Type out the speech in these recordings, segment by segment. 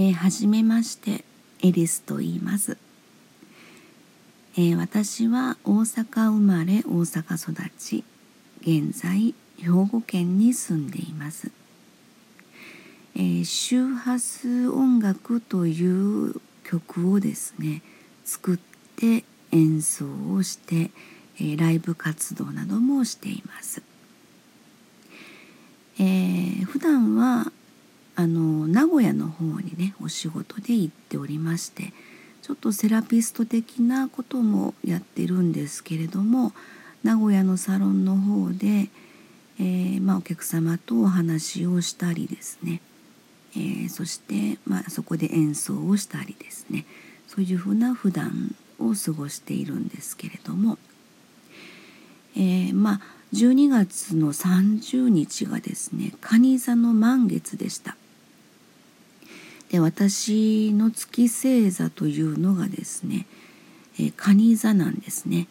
えー、はじめましてエリスと言います、えー、私は大阪生まれ大阪育ち現在兵庫県に住んでいます、えー、周波数音楽という曲をですね作って演奏をして、え、ライブ活動などもしています、えー、普段はあの名古屋の方にねお仕事で行っておりましてちょっとセラピスト的なこともやってるんですけれども名古屋のサロンの方で、えー、まあ、お客様とお話をしたりですね、えー、そして、まあ、そこで演奏をしたりですね。そういうふうな普段を過ごしているんですけれども、えー、まあ12月の30日がですね蟹座の満月でした。で私の月星座というのがですね、えー、蟹座なんですね。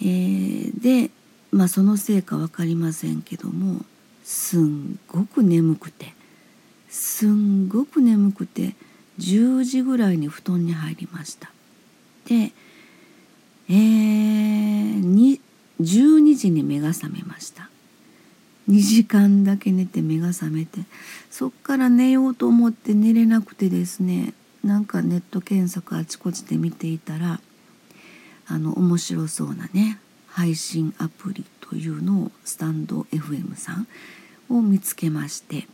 えー、で、まあ、そのせいか分かりませんけどもすんごく眠くてすんごく眠くて10時ぐらいに布団に入りました。で、えー、12時に目が覚めました。2時間だけ寝て目が覚めてそっから寝ようと思って寝れなくてですねなんかネット検索あちこちで見ていたらあの面白そうなね配信アプリというのをスタンド FM さんを見つけまして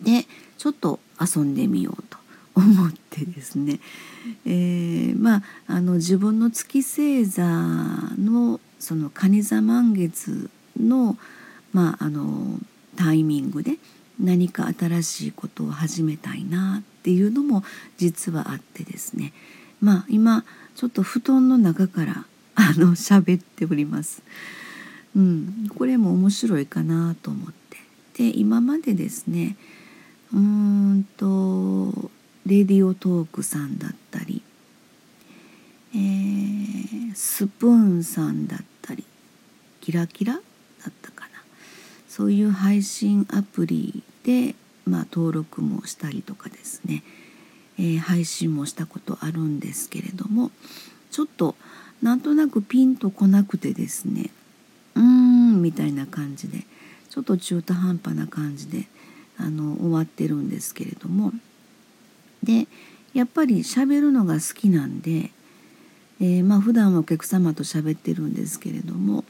でちょっと遊んでみようと思ってですね、えー、まああの自分の月星座のその蟹座満月のまああのタイミングで何か新しいことを始めたいなっていうのも実はあってですね。まあ今ちょっと布団の中からあの喋っております。うん、これも面白いかなと思って。で今までですねうーんとレディオトークさんだったり、えー、スプーンさんだったりキラキラだったかな。そういう配信アプリで、まあ、登録もしたりとかですね、えー、配信もしたことあるんですけれどもちょっとなんとなくピンとこなくてですねうーんみたいな感じでちょっと中途半端な感じであの終わってるんですけれども。でやっぱり喋るのが好きなんで、えー、まあ普段はお客様と喋ってるんですけれども、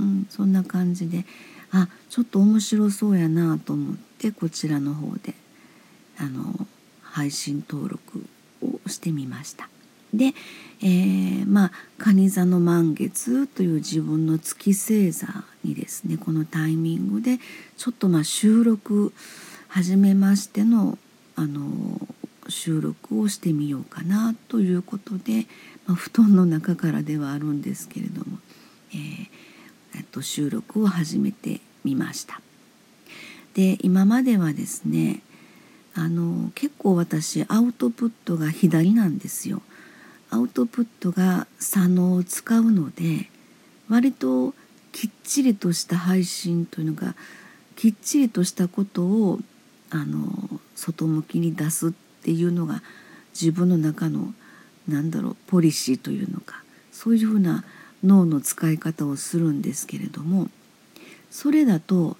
うん、そんな感じであちょっと面白そうやなと思ってこちらの方であの配信登録をしてみました。で、えー、まあ蟹座の満月という自分の月星座にですねこのタイミングでちょっとまあ収録始めましてのあの収録をしてみようかなということで、まあ、布団の中からではあるんですけれども、えーと、収録を始めてみました。で今まではですねあの結構私アウトプットが左なんですよ。アウトプットが左脳を使うので割ときっちりとした配信というのがきっちりとしたことをあの外向きに出すっていうのが自分の中のなんだろうポリシーというのかそういうふうな脳の使い方をするんですけれどもそれだと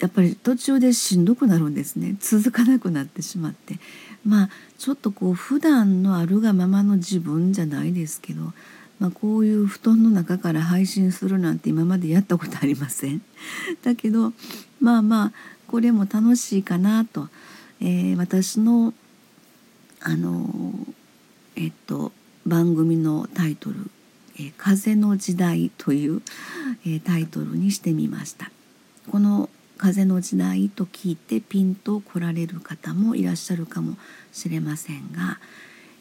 やっぱり途中でしんどくなるんですね。続かなくなってしまって。まあちょっとこう普段のあるがままの自分じゃないですけど、まあ、こういう布団の中から配信するなんて今までやったことありません。だけどまあまあこれも楽しいかなと、えー、私のあのえっと番組のタイトル「風の時代」という、えタイトルにしてみました。この風の時代と聞いてピンと来られる方もいらっしゃるかもしれませんが、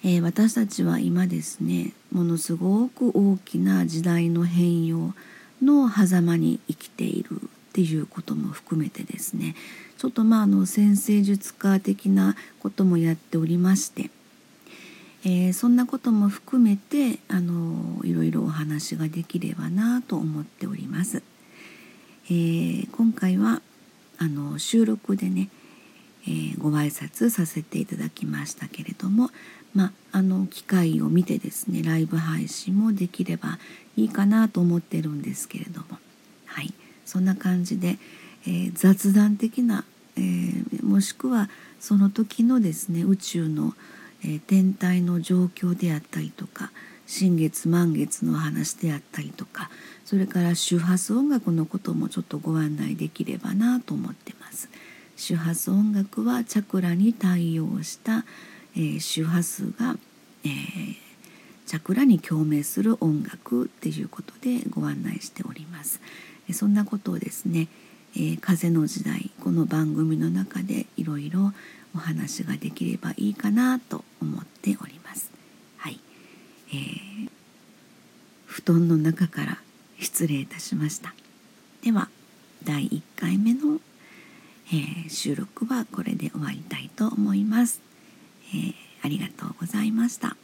えー、私たちは今ですねものすごく大きな時代の変容の狭間に生きているっていうことも含めてですねちょっとまああの先生術家的なこともやっておりましてえー、そんなことも含めてあのいろいろお話ができればなと思っております。えー、今回はあの収録でね、えー、ご挨拶させていただきましたけれども、まあ、あの機会を見てですねライブ配信もできればいいかなと思ってるんですけれども、はい、そんな感じで、えー、雑談的な、えー、もしくはその時のですね宇宙の、えー、天体の状況であったりとか新月満月の話であったりとかそれから周波数音楽のこともちょっとご案内できればなと思ってます。周波数音楽はチャクラに対応した、えー、周波数が、えー、チャクラに共鳴する音楽っていうことでご案内しております。そんなことをですね、えー、風の時代この番組の中でいろいろお話ができればいいかなと思っております。はい、えー、布団の中から失礼いたしました。では第1回目の、えー、収録はこれで終わりたいと思います。えー、ありがとうございました。